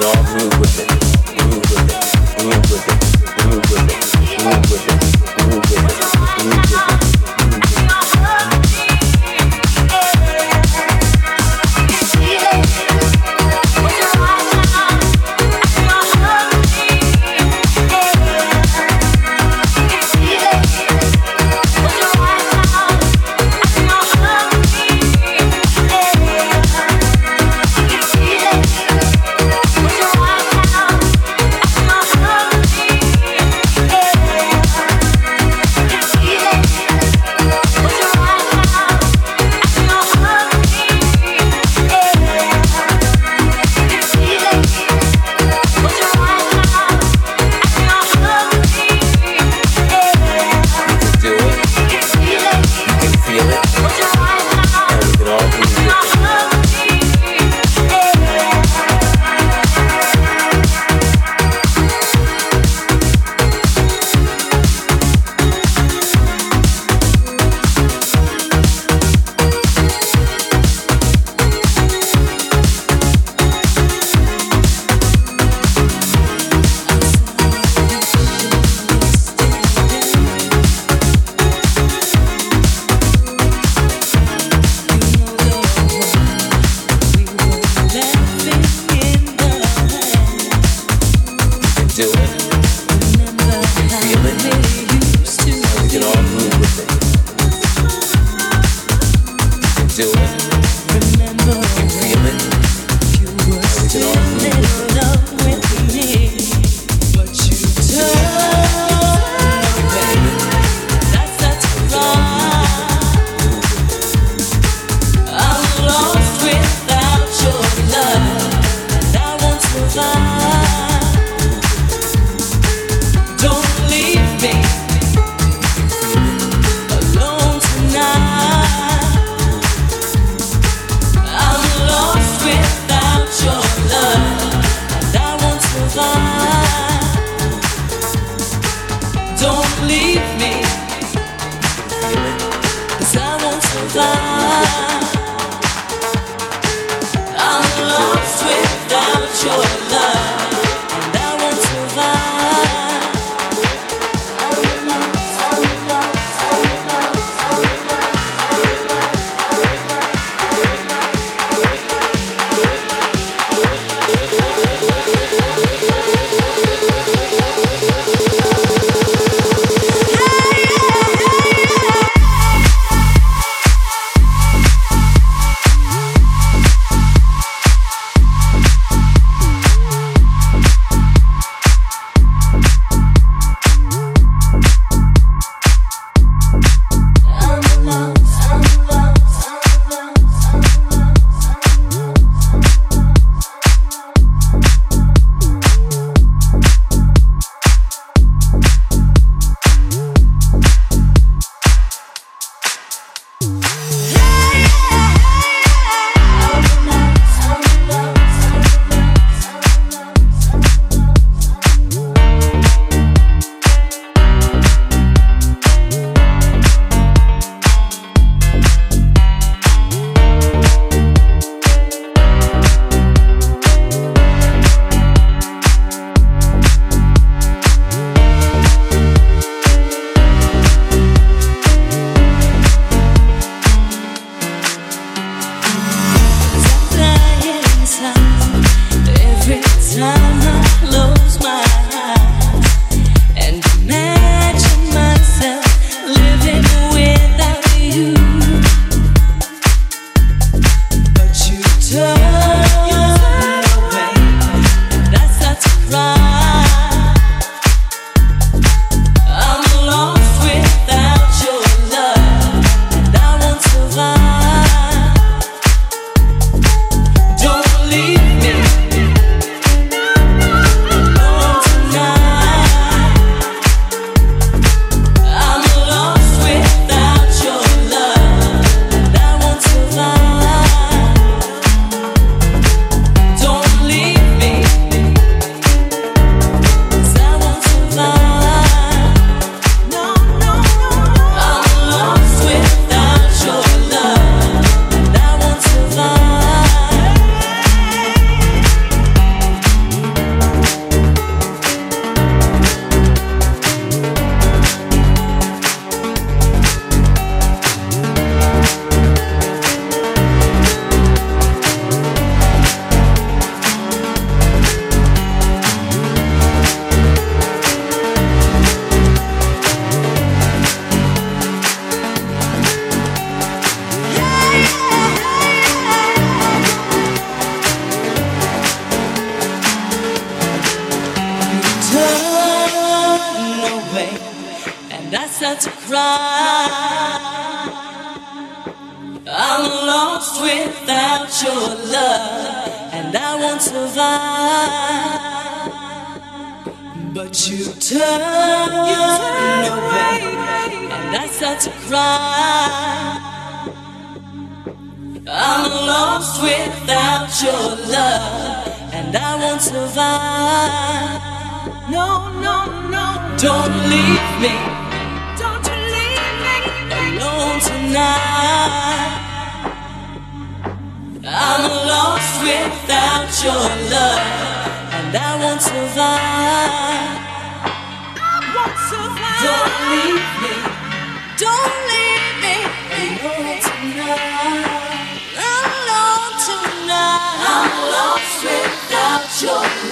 can all groove with it.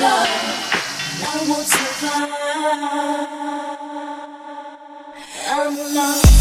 I want to fly. I'm alone.